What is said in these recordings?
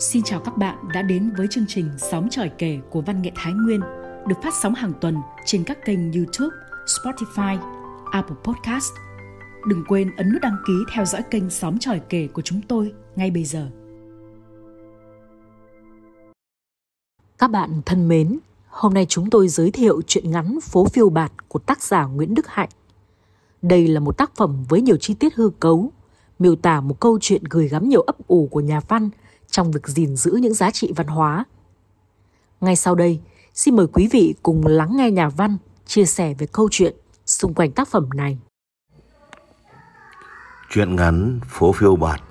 Xin chào các bạn đã đến với chương trình Sóng tròi kể của Văn nghệ Thái Nguyên được phát sóng hàng tuần trên các kênh YouTube, Spotify, Apple Podcast. Đừng quên ấn nút đăng ký theo dõi kênh Sóng tròi kể của chúng tôi ngay bây giờ. Các bạn thân mến, hôm nay chúng tôi giới thiệu truyện ngắn Phố phiêu bạt của tác giả Nguyễn Đức Hạnh. Đây là một tác phẩm với nhiều chi tiết hư cấu, miêu tả một câu chuyện gửi gắm nhiều ấp ủ của nhà văn trong việc gìn giữ những giá trị văn hóa. Ngay sau đây, xin mời quý vị cùng lắng nghe nhà văn chia sẻ về câu chuyện xung quanh tác phẩm này. Chuyện ngắn Phố phiêu bạt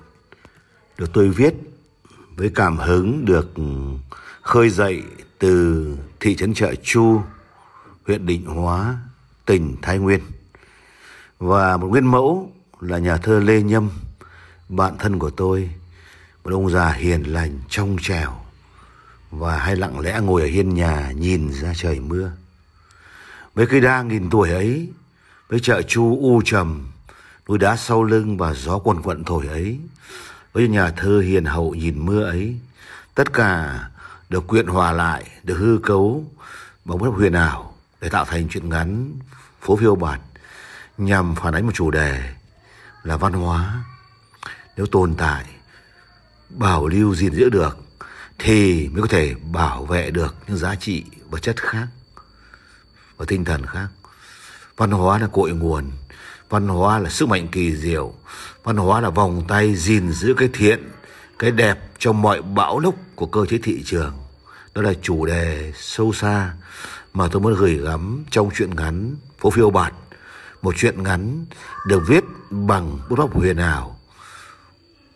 được tôi viết với cảm hứng được khơi dậy từ thị trấn Chợ Chu, huyện Định Hóa, tỉnh Thái Nguyên. Và một nguyên mẫu là nhà thơ Lê Nhâm, bạn thân của tôi, một ông già hiền lành, trong trẻo và hay lặng lẽ ngồi ở hiên nhà nhìn ra trời mưa. Với cây đa nghìn tuổi ấy, với chợ chu u trầm, núi đá sau lưng và gió quần quận thổi ấy, với nhà thơ hiền hậu nhìn mưa ấy, tất cả được quyện hòa lại, được hư cấu bằng bất huyền ảo để tạo thành chuyện ngắn phố phiêu bạt nhằm phản ánh một chủ đề là văn hóa nếu tồn tại bảo lưu gìn giữ được, thì mới có thể bảo vệ được những giá trị vật chất khác và tinh thần khác. Văn hóa là cội nguồn, văn hóa là sức mạnh kỳ diệu, văn hóa là vòng tay gìn giữ cái thiện, cái đẹp trong mọi bão lốc của cơ chế thị trường. Đó là chủ đề sâu xa mà tôi muốn gửi gắm trong chuyện ngắn phố phiêu bạt. Một chuyện ngắn được viết bằng bút pháp huyền ảo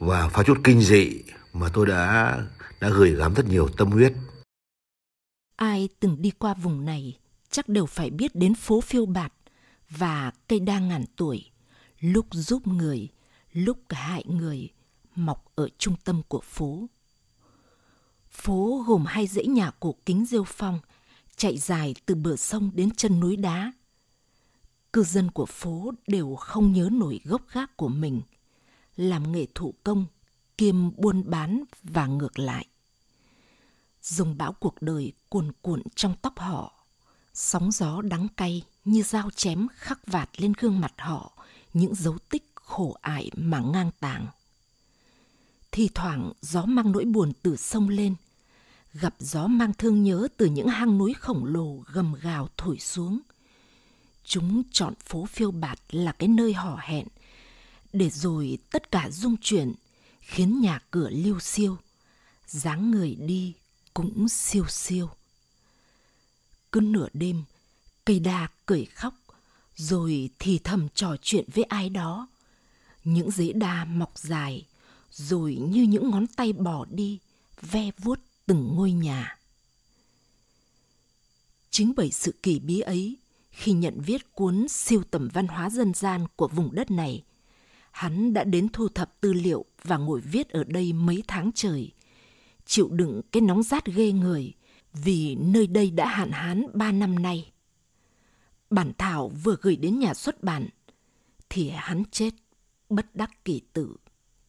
và pha chút kinh dị mà tôi đã đã gửi gắm rất nhiều tâm huyết. Ai từng đi qua vùng này chắc đều phải biết đến phố phiêu bạt và cây đa ngàn tuổi, lúc giúp người, lúc hại người, mọc ở trung tâm của phố. Phố gồm hai dãy nhà cổ kính rêu phong, chạy dài từ bờ sông đến chân núi đá. Cư dân của phố đều không nhớ nổi gốc gác của mình, làm nghề thủ công kiêm buôn bán và ngược lại. Dùng bão cuộc đời cuồn cuộn trong tóc họ, sóng gió đắng cay như dao chém khắc vạt lên gương mặt họ những dấu tích khổ ải mà ngang tàng. Thì thoảng gió mang nỗi buồn từ sông lên, gặp gió mang thương nhớ từ những hang núi khổng lồ gầm gào thổi xuống. Chúng chọn phố phiêu bạt là cái nơi hò hẹn, để rồi tất cả dung chuyển khiến nhà cửa liêu siêu, dáng người đi cũng siêu siêu. Cứ nửa đêm, cây đa cười khóc, rồi thì thầm trò chuyện với ai đó. Những dế đa mọc dài, rồi như những ngón tay bỏ đi, ve vuốt từng ngôi nhà. Chính bởi sự kỳ bí ấy, khi nhận viết cuốn siêu tầm văn hóa dân gian của vùng đất này, hắn đã đến thu thập tư liệu và ngồi viết ở đây mấy tháng trời, chịu đựng cái nóng rát ghê người vì nơi đây đã hạn hán ba năm nay. Bản thảo vừa gửi đến nhà xuất bản thì hắn chết bất đắc kỳ tử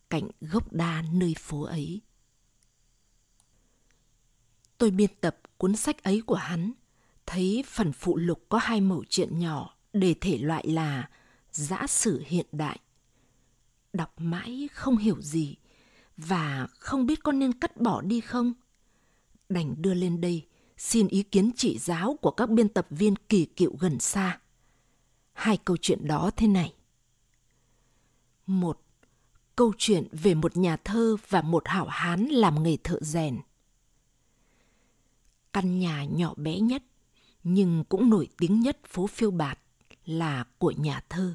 cạnh gốc đa nơi phố ấy. Tôi biên tập cuốn sách ấy của hắn, thấy phần phụ lục có hai mẩu chuyện nhỏ để thể loại là giã sử hiện đại đọc mãi không hiểu gì và không biết có nên cắt bỏ đi không? Đành đưa lên đây, xin ý kiến chỉ giáo của các biên tập viên kỳ cựu gần xa. Hai câu chuyện đó thế này. Một, câu chuyện về một nhà thơ và một hảo hán làm nghề thợ rèn. Căn nhà nhỏ bé nhất, nhưng cũng nổi tiếng nhất phố phiêu bạt là của nhà thơ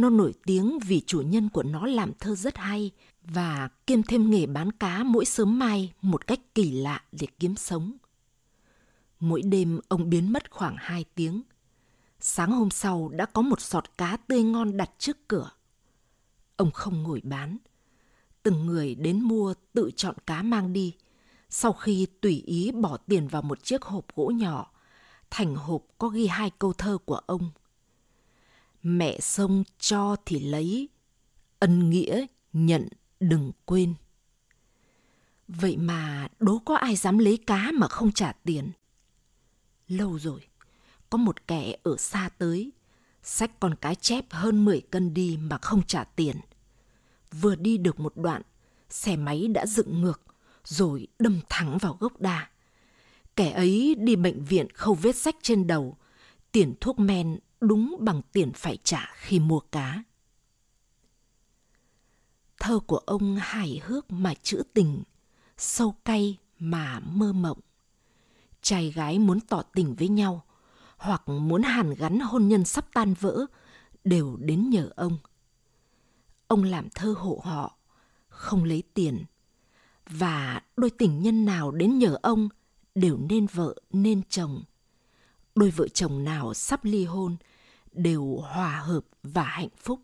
nó nổi tiếng vì chủ nhân của nó làm thơ rất hay và kiêm thêm nghề bán cá mỗi sớm mai một cách kỳ lạ để kiếm sống. Mỗi đêm ông biến mất khoảng 2 tiếng. Sáng hôm sau đã có một sọt cá tươi ngon đặt trước cửa. Ông không ngồi bán. Từng người đến mua tự chọn cá mang đi. Sau khi tùy ý bỏ tiền vào một chiếc hộp gỗ nhỏ, thành hộp có ghi hai câu thơ của ông mẹ sông cho thì lấy ân nghĩa nhận đừng quên Vậy mà đố có ai dám lấy cá mà không trả tiền. Lâu rồi, có một kẻ ở xa tới, sách con cá chép hơn 10 cân đi mà không trả tiền. Vừa đi được một đoạn, xe máy đã dựng ngược, rồi đâm thẳng vào gốc đa. Kẻ ấy đi bệnh viện khâu vết sách trên đầu, tiền thuốc men đúng bằng tiền phải trả khi mua cá. Thơ của ông hài hước mà trữ tình, sâu cay mà mơ mộng. Trai gái muốn tỏ tình với nhau, hoặc muốn hàn gắn hôn nhân sắp tan vỡ, đều đến nhờ ông. Ông làm thơ hộ họ, không lấy tiền, và đôi tình nhân nào đến nhờ ông đều nên vợ nên chồng. Đôi vợ chồng nào sắp ly hôn đều hòa hợp và hạnh phúc.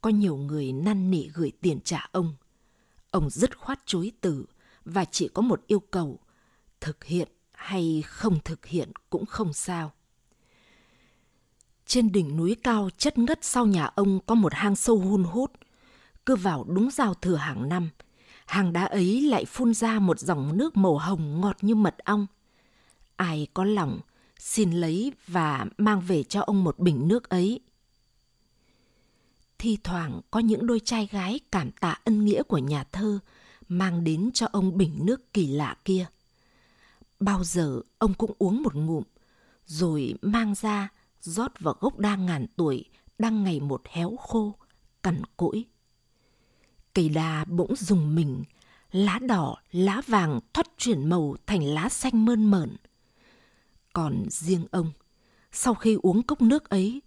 Có nhiều người năn nỉ gửi tiền trả ông. Ông dứt khoát chối từ và chỉ có một yêu cầu, thực hiện hay không thực hiện cũng không sao. Trên đỉnh núi cao chất ngất sau nhà ông có một hang sâu hun hút. Cứ vào đúng giao thừa hàng năm, hàng đá ấy lại phun ra một dòng nước màu hồng ngọt như mật ong. Ai có lòng, xin lấy và mang về cho ông một bình nước ấy. Thi thoảng có những đôi trai gái cảm tạ ân nghĩa của nhà thơ mang đến cho ông bình nước kỳ lạ kia. Bao giờ ông cũng uống một ngụm, rồi mang ra rót vào gốc đa ngàn tuổi đang ngày một héo khô, cằn cỗi. Cây đa bỗng dùng mình, lá đỏ, lá vàng thoát chuyển màu thành lá xanh mơn mởn. Còn riêng ông, sau khi uống cốc nước ấy,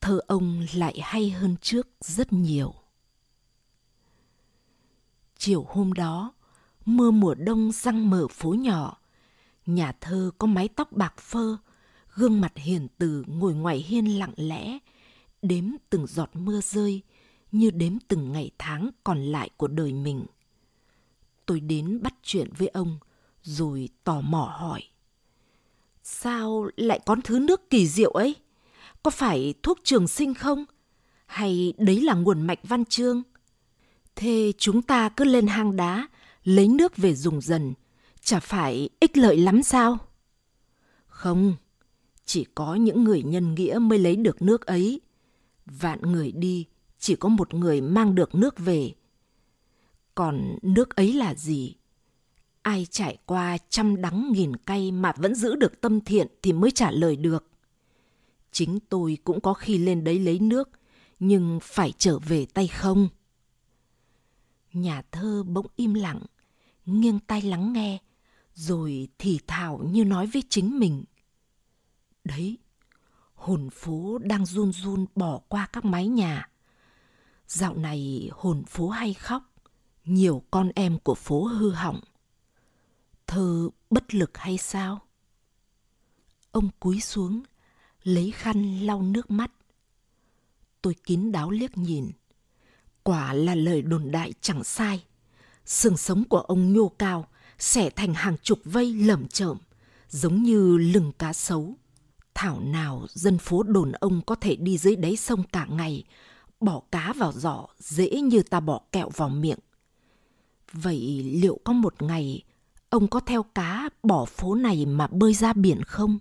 thơ ông lại hay hơn trước rất nhiều. Chiều hôm đó, mưa mùa đông răng mở phố nhỏ, nhà thơ có mái tóc bạc phơ, gương mặt hiền từ ngồi ngoài hiên lặng lẽ, đếm từng giọt mưa rơi như đếm từng ngày tháng còn lại của đời mình. Tôi đến bắt chuyện với ông, rồi tò mò hỏi. Sao lại có thứ nước kỳ diệu ấy? Có phải thuốc trường sinh không? Hay đấy là nguồn mạch văn chương? Thế chúng ta cứ lên hang đá, lấy nước về dùng dần, chả phải ích lợi lắm sao? Không, chỉ có những người nhân nghĩa mới lấy được nước ấy. Vạn người đi, chỉ có một người mang được nước về. Còn nước ấy là gì? Ai trải qua trăm đắng nghìn cay mà vẫn giữ được tâm thiện thì mới trả lời được. Chính tôi cũng có khi lên đấy lấy nước, nhưng phải trở về tay không. Nhà thơ bỗng im lặng, nghiêng tai lắng nghe, rồi thì thào như nói với chính mình. Đấy, hồn phố đang run run bỏ qua các mái nhà. Dạo này hồn phố hay khóc, nhiều con em của phố hư hỏng. Thơ bất lực hay sao? Ông cúi xuống, lấy khăn lau nước mắt. Tôi kín đáo liếc nhìn. Quả là lời đồn đại chẳng sai. xương sống của ông nhô cao, xẻ thành hàng chục vây lởm chởm, giống như lừng cá sấu. Thảo nào dân phố đồn ông có thể đi dưới đáy sông cả ngày, bỏ cá vào giỏ dễ như ta bỏ kẹo vào miệng. Vậy liệu có một ngày ông có theo cá bỏ phố này mà bơi ra biển không?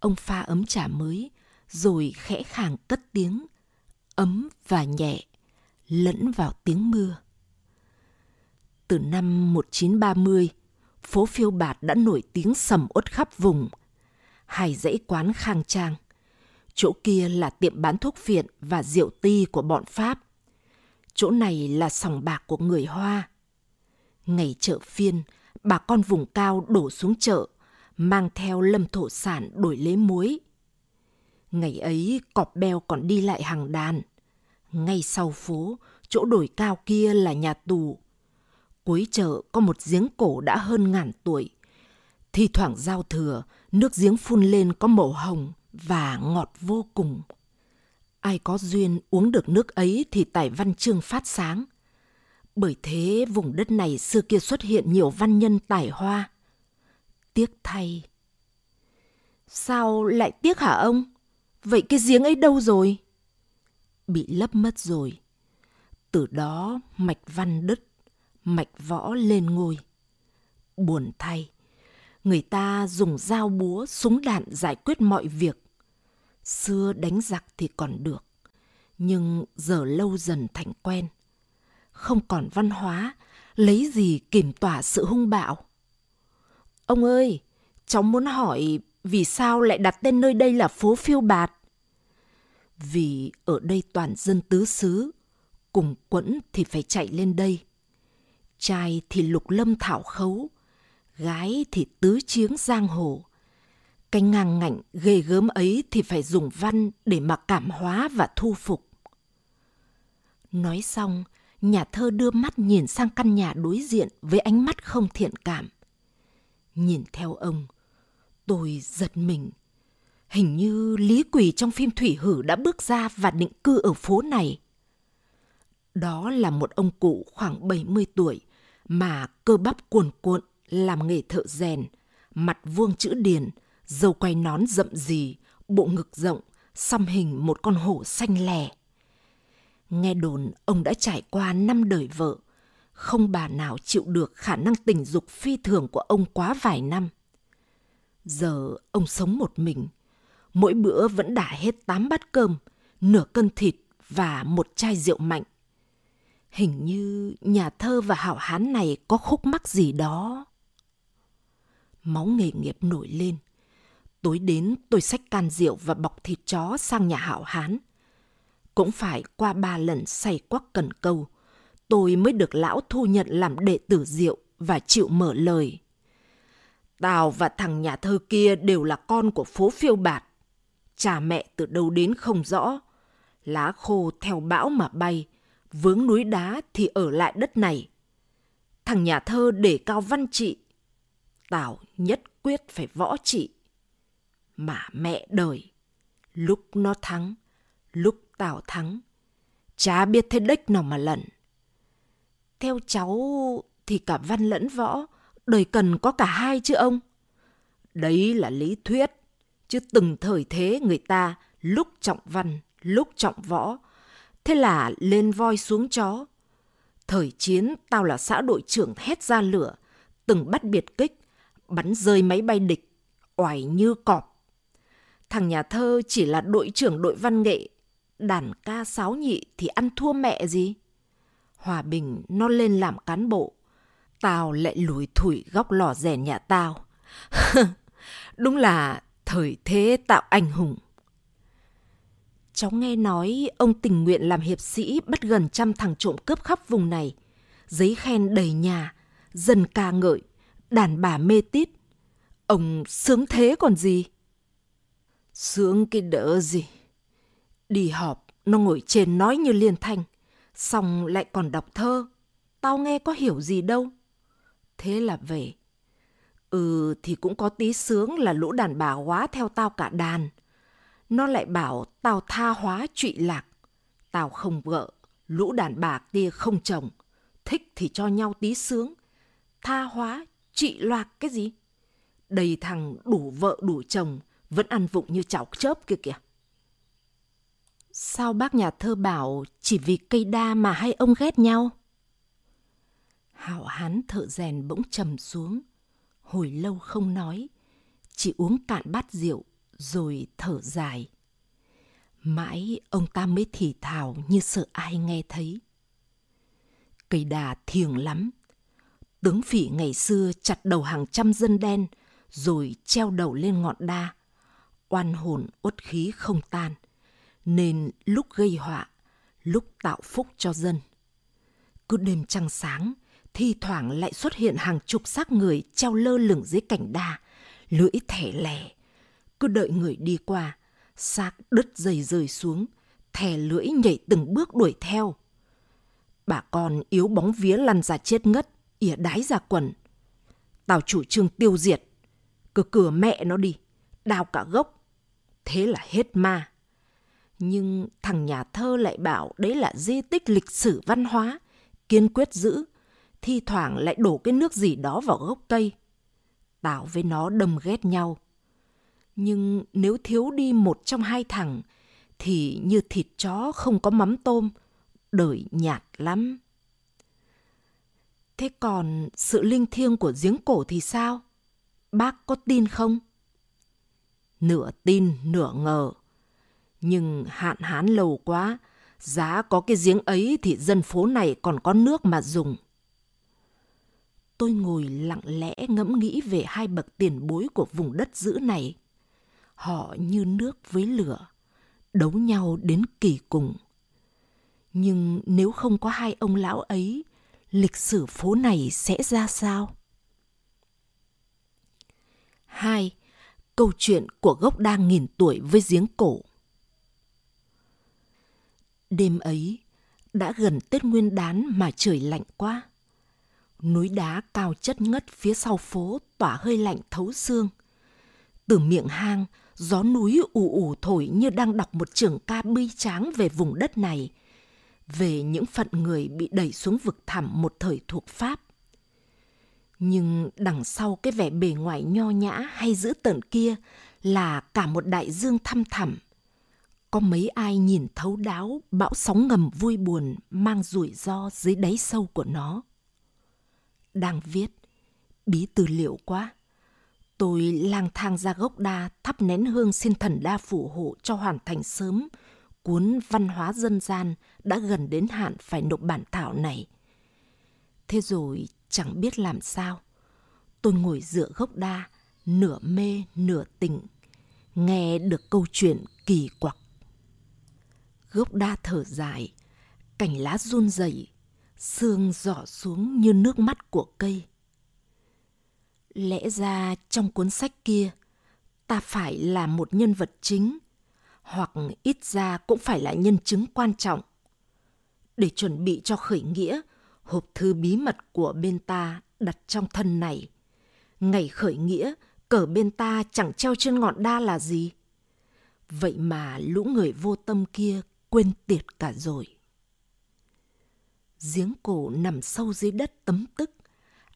Ông pha ấm trà mới, rồi khẽ khàng cất tiếng, ấm và nhẹ, lẫn vào tiếng mưa. Từ năm 1930, phố phiêu bạt đã nổi tiếng sầm uất khắp vùng. Hai dãy quán khang trang. Chỗ kia là tiệm bán thuốc phiện và rượu ti của bọn Pháp. Chỗ này là sòng bạc của người Hoa. Ngày chợ phiên, bà con vùng cao đổ xuống chợ, mang theo lâm thổ sản đổi lấy muối. Ngày ấy cọp beo còn đi lại hàng đàn. Ngay sau phố, chỗ đổi cao kia là nhà tù. Cuối chợ có một giếng cổ đã hơn ngàn tuổi. Thi thoảng giao thừa, nước giếng phun lên có màu hồng và ngọt vô cùng. Ai có duyên uống được nước ấy thì tài văn chương phát sáng. Bởi thế vùng đất này xưa kia xuất hiện nhiều văn nhân tài hoa. Tiếc thay. Sao lại tiếc hả ông? Vậy cái giếng ấy đâu rồi? Bị lấp mất rồi. Từ đó mạch văn đứt, mạch võ lên ngôi. Buồn thay, người ta dùng dao búa, súng đạn giải quyết mọi việc. Xưa đánh giặc thì còn được, nhưng giờ lâu dần thành quen. Không còn văn hóa, lấy gì kiểm tỏa sự hung bạo. Ông ơi, cháu muốn hỏi vì sao lại đặt tên nơi đây là phố phiêu bạt? Vì ở đây toàn dân tứ xứ, cùng quẫn thì phải chạy lên đây. Trai thì lục lâm thảo khấu, gái thì tứ chiếng giang hồ. Cái ngang ngạnh ghê gớm ấy thì phải dùng văn để mà cảm hóa và thu phục. Nói xong, nhà thơ đưa mắt nhìn sang căn nhà đối diện với ánh mắt không thiện cảm. Nhìn theo ông, tôi giật mình. Hình như Lý Quỳ trong phim Thủy Hử đã bước ra và định cư ở phố này. Đó là một ông cụ khoảng 70 tuổi mà cơ bắp cuồn cuộn làm nghề thợ rèn, mặt vuông chữ điền, dâu quay nón rậm rì, bộ ngực rộng, xăm hình một con hổ xanh lè. Nghe đồn ông đã trải qua năm đời vợ, không bà nào chịu được khả năng tình dục phi thường của ông quá vài năm. Giờ ông sống một mình, mỗi bữa vẫn đả hết tám bát cơm, nửa cân thịt và một chai rượu mạnh. Hình như nhà thơ và hảo hán này có khúc mắc gì đó. Máu nghề nghiệp nổi lên. Tối đến tôi xách can rượu và bọc thịt chó sang nhà hảo hán. Cũng phải qua ba lần say quắc cần câu, tôi mới được lão thu nhận làm đệ tử diệu và chịu mở lời. Tào và thằng nhà thơ kia đều là con của phố phiêu bạt. Cha mẹ từ đâu đến không rõ. Lá khô theo bão mà bay, vướng núi đá thì ở lại đất này. Thằng nhà thơ để cao văn trị. Tào nhất quyết phải võ trị. Mà mẹ đời, lúc nó thắng, lúc Tào thắng, chả biết thế đếch nào mà lận. Theo cháu thì cả văn lẫn võ, đời cần có cả hai chứ ông. Đấy là lý thuyết, chứ từng thời thế người ta lúc trọng văn, lúc trọng võ. Thế là lên voi xuống chó. Thời chiến tao là xã đội trưởng hét ra lửa, từng bắt biệt kích, bắn rơi máy bay địch, oải như cọp. Thằng nhà thơ chỉ là đội trưởng đội văn nghệ, đàn ca sáo nhị thì ăn thua mẹ gì. Hòa bình nó lên làm cán bộ, tao lại lùi thủi góc lò rèn nhà tao. Đúng là thời thế tạo anh hùng. Cháu nghe nói ông tình nguyện làm hiệp sĩ bắt gần trăm thằng trộm cướp khắp vùng này. Giấy khen đầy nhà, dân ca ngợi, đàn bà mê tít. Ông sướng thế còn gì? Sướng cái đỡ gì? Đi họp, nó ngồi trên nói như liên thanh, xong lại còn đọc thơ. Tao nghe có hiểu gì đâu. Thế là về. Ừ thì cũng có tí sướng là lũ đàn bà quá theo tao cả đàn. Nó lại bảo tao tha hóa trụy lạc. Tao không vợ, lũ đàn bà kia không chồng. Thích thì cho nhau tí sướng. Tha hóa, trị loạc cái gì? Đầy thằng đủ vợ đủ chồng, vẫn ăn vụng như chảo chớp kia kìa. Sao bác nhà thơ bảo chỉ vì cây đa mà hai ông ghét nhau? Hảo hán thợ rèn bỗng trầm xuống, hồi lâu không nói, chỉ uống cạn bát rượu rồi thở dài. Mãi ông ta mới thì thào như sợ ai nghe thấy. Cây đà thiền lắm. Tướng phỉ ngày xưa chặt đầu hàng trăm dân đen rồi treo đầu lên ngọn đa. Oan hồn uất khí không tan nên lúc gây họa, lúc tạo phúc cho dân. Cứ đêm trăng sáng, thi thoảng lại xuất hiện hàng chục xác người treo lơ lửng dưới cảnh đa, lưỡi thẻ lẻ. Cứ đợi người đi qua, xác đứt dày rơi xuống, thè lưỡi nhảy từng bước đuổi theo. Bà con yếu bóng vía lăn ra chết ngất, ỉa đái ra quần. Tao chủ trương tiêu diệt, cứ cửa mẹ nó đi, đào cả gốc. Thế là hết ma. Nhưng thằng nhà thơ lại bảo đấy là di tích lịch sử văn hóa, kiên quyết giữ, thi thoảng lại đổ cái nước gì đó vào gốc cây. Tao với nó đâm ghét nhau. Nhưng nếu thiếu đi một trong hai thằng, thì như thịt chó không có mắm tôm, đời nhạt lắm. Thế còn sự linh thiêng của giếng cổ thì sao? Bác có tin không? Nửa tin, nửa ngờ. Nhưng hạn hán lâu quá, giá có cái giếng ấy thì dân phố này còn có nước mà dùng. Tôi ngồi lặng lẽ ngẫm nghĩ về hai bậc tiền bối của vùng đất giữ này. Họ như nước với lửa, đấu nhau đến kỳ cùng. Nhưng nếu không có hai ông lão ấy, lịch sử phố này sẽ ra sao? Hai, câu chuyện của gốc đa nghìn tuổi với giếng cổ. Đêm ấy, đã gần Tết Nguyên đán mà trời lạnh quá. Núi đá cao chất ngất phía sau phố tỏa hơi lạnh thấu xương. Từ miệng hang, gió núi ù ù thổi như đang đọc một trường ca bi tráng về vùng đất này, về những phận người bị đẩy xuống vực thẳm một thời thuộc Pháp. Nhưng đằng sau cái vẻ bề ngoài nho nhã hay dữ tợn kia là cả một đại dương thăm thẳm. Có mấy ai nhìn thấu đáo bão sóng ngầm vui buồn mang rủi ro dưới đáy sâu của nó. Đang viết, bí tư liệu quá. Tôi lang thang ra gốc đa thắp nén hương xin thần đa phù hộ cho hoàn thành sớm cuốn văn hóa dân gian đã gần đến hạn phải nộp bản thảo này. Thế rồi chẳng biết làm sao. Tôi ngồi dựa gốc đa, nửa mê nửa tỉnh, nghe được câu chuyện kỳ quặc. Gốc đa thở dài, cành lá run rẩy, sương giỏ xuống như nước mắt của cây. Lẽ ra trong cuốn sách kia, ta phải là một nhân vật chính, hoặc ít ra cũng phải là nhân chứng quan trọng. Để chuẩn bị cho khởi nghĩa, hộp thư bí mật của bên ta đặt trong thân này. Ngày khởi nghĩa, cờ bên ta chẳng treo trên ngọn đa là gì. Vậy mà lũ người vô tâm kia quên tiệt cả rồi. Giếng cổ nằm sâu dưới đất tấm tức.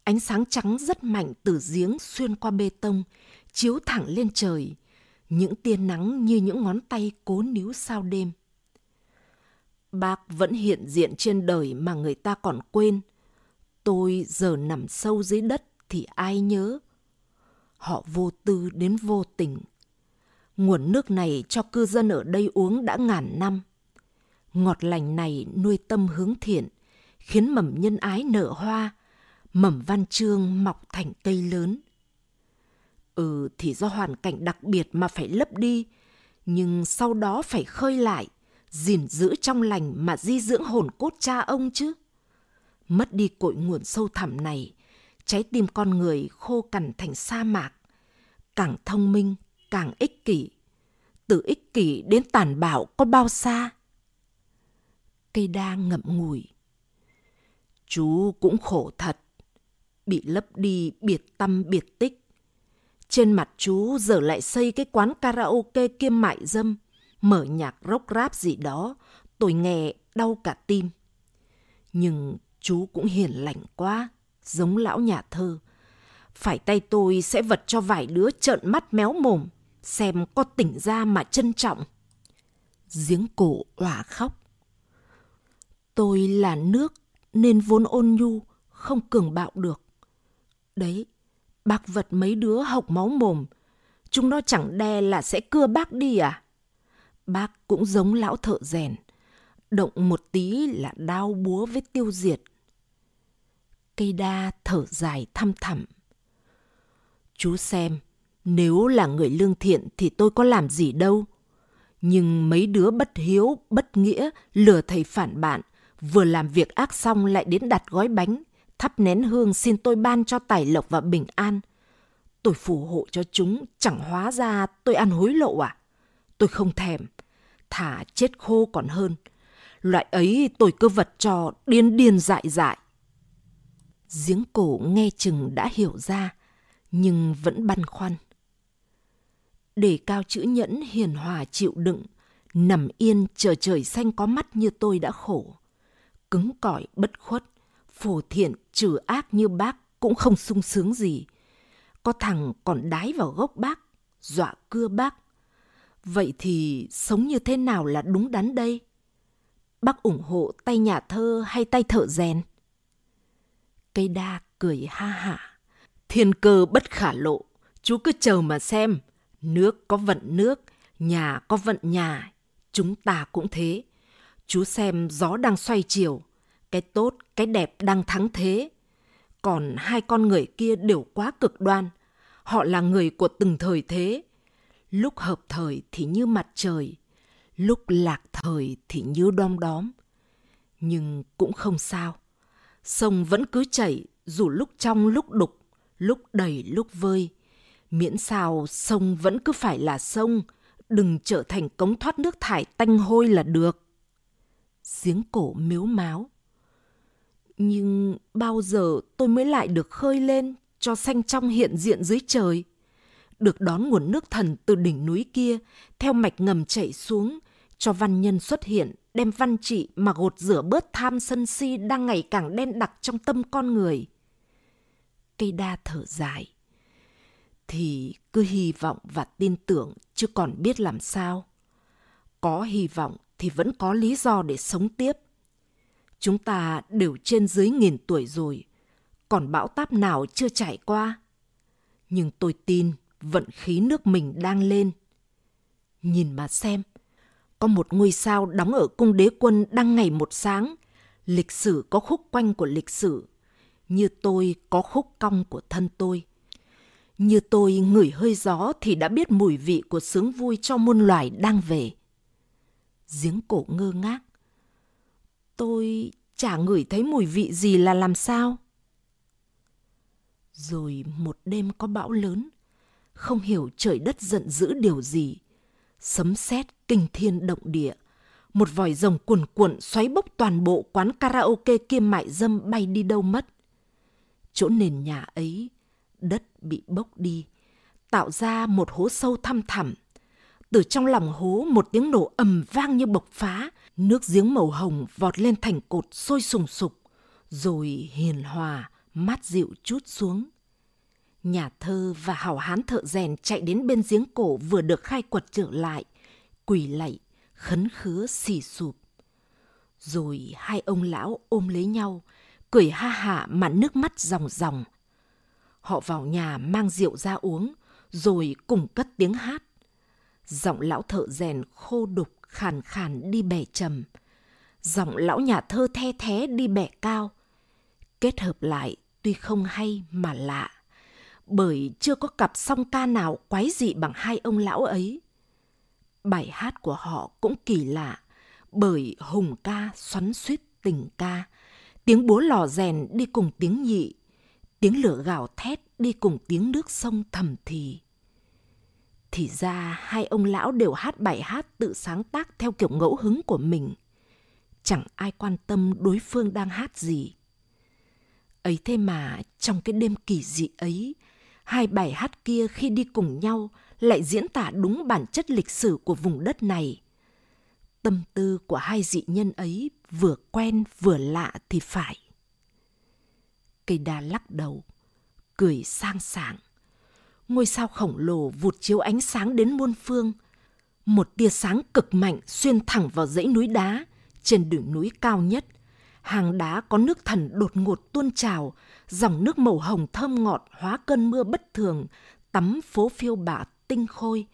Ánh sáng trắng rất mạnh từ giếng xuyên qua bê tông, chiếu thẳng lên trời. Những tia nắng như những ngón tay cố níu sao đêm. Bác vẫn hiện diện trên đời mà người ta còn quên. Tôi giờ nằm sâu dưới đất thì ai nhớ. Họ vô tư đến vô tình. Nguồn nước này cho cư dân ở đây uống đã ngàn năm. Ngọt lành này nuôi tâm hướng thiện, khiến mầm nhân ái nở hoa, mầm văn chương mọc thành cây lớn. Ừ thì do hoàn cảnh đặc biệt mà phải lấp đi, nhưng sau đó phải khơi lại, gìn giữ trong lành mà di dưỡng hồn cốt cha ông chứ. Mất đi cội nguồn sâu thẳm này, trái tim con người khô cằn thành sa mạc, càng thông minh, càng ích kỷ. Từ ích kỷ đến tàn bạo có bao xa? Cây đa ngậm ngùi. Chú cũng khổ thật, bị lấp đi biệt tâm biệt tích. Trên mặt chú giờ lại xây cái quán karaoke kiêm mại dâm, mở nhạc rock rap gì đó, tôi nghe đau cả tim. Nhưng chú cũng hiền lành quá, giống lão nhà thơ. Phải tay tôi sẽ vật cho vài đứa trợn mắt méo mồm, xem có tỉnh ra mà trân trọng. Giếng cổ òa khóc. Tôi là nước nên vốn ôn nhu, không cường bạo được. Đấy, bác vật mấy đứa học máu mồm, chúng nó chẳng đe là sẽ cưa bác đi à? Bác cũng giống lão thợ rèn, động một tí là đao búa với tiêu diệt. Cây đa thở dài thăm thẳm. Chú xem, nếu là người lương thiện thì tôi có làm gì đâu. Nhưng mấy đứa bất hiếu, bất nghĩa, lừa thầy phản bạn, vừa làm việc ác xong lại đến đặt gói bánh, thắp nén hương xin tôi ban cho tài lộc và bình an. Tôi phù hộ cho chúng, chẳng hóa ra tôi ăn hối lộ à? Tôi không thèm, thả chết khô còn hơn. Loại ấy tôi cứ vật cho điên điên dại dại. Giếng cổ nghe chừng đã hiểu ra, nhưng vẫn băn khoăn. Để cao chữ nhẫn hiền hòa chịu đựng, nằm yên chờ trời xanh có mắt như tôi đã khổ. Cứng cỏi bất khuất, phổ thiện trừ ác như bác cũng không sung sướng gì. Có thằng còn đái vào gốc bác, dọa cưa bác. Vậy thì sống như thế nào là đúng đắn đây? Bác ủng hộ tay nhà thơ hay tay thợ rèn? Cây đa cười ha hả. Thiên cơ bất khả lộ, chú cứ chờ mà xem. Nước có vận nước, nhà có vận nhà, chúng ta cũng thế. Chú xem gió đang xoay chiều, cái tốt, cái đẹp đang thắng thế. Còn hai con người kia đều quá cực đoan. Họ là người của từng thời thế. Lúc hợp thời thì như mặt trời, lúc lạc thời thì như đom đóm. Nhưng cũng không sao. Sông vẫn cứ chảy dù lúc trong lúc đục, lúc đầy lúc vơi. Miễn sao sông vẫn cứ phải là sông, đừng trở thành cống thoát nước thải tanh hôi là được. Giếng cổ miếu máu. Nhưng bao giờ tôi mới lại được khơi lên cho xanh trong hiện diện dưới trời? Được đón nguồn nước thần từ đỉnh núi kia, theo mạch ngầm chảy xuống, cho văn nhân xuất hiện, đem văn trị mà gột rửa bớt tham sân si đang ngày càng đen đặc trong tâm con người. Cây đa thở dài. Thì cứ hy vọng và tin tưởng chứ còn biết làm sao. Có hy vọng thì vẫn có lý do để sống tiếp. Chúng ta đều trên dưới nghìn tuổi rồi, còn bão táp nào chưa trải qua. Nhưng tôi tin vận khí nước mình đang lên. Nhìn mà xem, có một ngôi sao đóng ở cung đế quân đang ngày một sáng. Lịch sử có khúc quanh của lịch sử, như tôi có khúc cong của thân tôi. Như tôi ngửi hơi gió thì đã biết mùi vị của sướng vui cho muôn loài đang về. Giếng cổ ngơ ngác. Tôi chả ngửi thấy mùi vị gì là làm sao. Rồi một đêm có bão lớn, không hiểu trời đất giận dữ điều gì. Sấm sét kinh thiên động địa, một vòi rồng cuồn cuộn xoáy bốc toàn bộ quán karaoke kiêm mại dâm bay đi đâu mất. Chỗ nền nhà ấy, đất bị bốc đi, tạo ra một hố sâu thăm thẳm. Từ trong lòng hố một tiếng nổ ầm vang như bộc phá, nước giếng màu hồng vọt lên thành cột sôi sùng sục, rồi hiền hòa, mát dịu chút xuống. Nhà thơ và hảo hán thợ rèn chạy đến bên giếng cổ vừa được khai quật trở lại, quỳ lạy, khấn khứa xì sụp. Rồi hai ông lão ôm lấy nhau, cười ha hả mà nước mắt ròng ròng. Họ vào nhà mang rượu ra uống, rồi cùng cất tiếng hát. Giọng lão thợ rèn khô đục, khàn khàn đi bẻ trầm. Giọng lão nhà thơ the thé đi bẻ cao. Kết hợp lại tuy không hay mà lạ, bởi chưa có cặp song ca nào quái dị bằng hai ông lão ấy. Bài hát của họ cũng kỳ lạ, bởi hùng ca xoắn suýt tình ca, tiếng búa lò rèn đi cùng tiếng nhị, tiếng lửa gào thét đi cùng tiếng nước sông thầm thì. Thì ra hai ông lão đều hát bài hát tự sáng tác theo kiểu ngẫu hứng của mình. Chẳng ai quan tâm đối phương đang hát gì. Ấy thế mà trong cái đêm kỳ dị ấy, hai bài hát kia khi đi cùng nhau lại diễn tả đúng bản chất lịch sử của vùng đất này. Tâm tư của hai dị nhân ấy vừa quen vừa lạ thì phải. Cây đa lắc đầu, cười sang sảng. Ngôi sao khổng lồ vụt chiếu ánh sáng đến muôn phương. Một tia sáng cực mạnh xuyên thẳng vào dãy núi đá trên đỉnh núi cao nhất. Hàng đá có nước thần đột ngột tuôn trào, dòng nước màu hồng thơm ngọt hóa cơn mưa bất thường, tắm phố phiêu bả tinh khôi,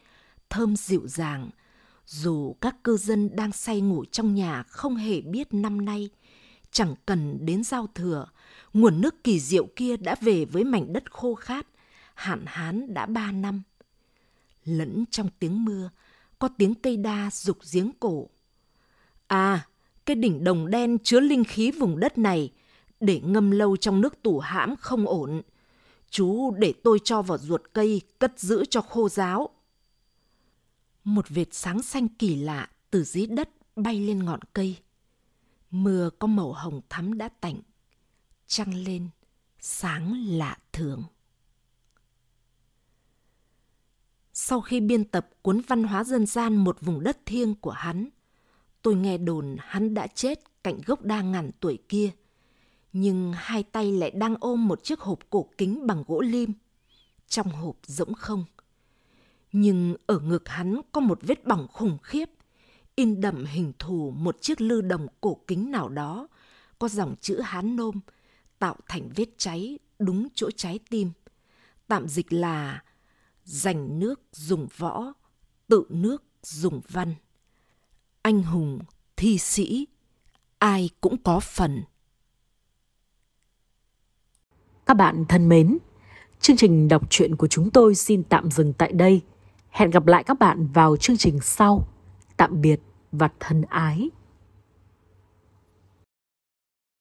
thơm dịu dàng. Dù các cư dân đang say ngủ trong nhà không hề biết năm nay, chẳng cần đến giao thừa, nguồn nước kỳ diệu kia đã về với mảnh đất khô khát, hạn hán đã ba năm. Lẫn trong tiếng mưa, có tiếng cây đa rục giếng cổ. À, cái đỉnh đồng đen chứa linh khí vùng đất này, để ngâm lâu trong nước tủ hãm không ổn. Chú để tôi cho vào ruột cây cất giữ cho khô ráo. Một vệt sáng xanh kỳ lạ từ dưới đất bay lên ngọn cây. Mưa có màu hồng thắm đã tạnh, trăng lên, sáng lạ thường. Sau khi biên tập cuốn văn hóa dân gian một vùng đất thiêng của hắn, tôi nghe đồn hắn đã chết cạnh gốc đa ngàn tuổi kia – nhưng hai tay lại đang ôm một chiếc hộp cổ kính bằng gỗ lim. Trong hộp rỗng không. Nhưng ở ngực hắn có một vết bỏng khủng khiếp, in đậm hình thù một chiếc lư đồng cổ kính nào đó, có dòng chữ Hán nôm, tạo thành vết cháy đúng chỗ trái tim. Tạm dịch là giành nước dùng võ, tự nước dùng văn. Anh hùng, thi sĩ, ai cũng có phần. Các bạn thân mến, chương trình đọc truyện của chúng tôi xin tạm dừng tại đây. Hẹn gặp lại các bạn vào chương trình sau. Tạm biệt và thân ái.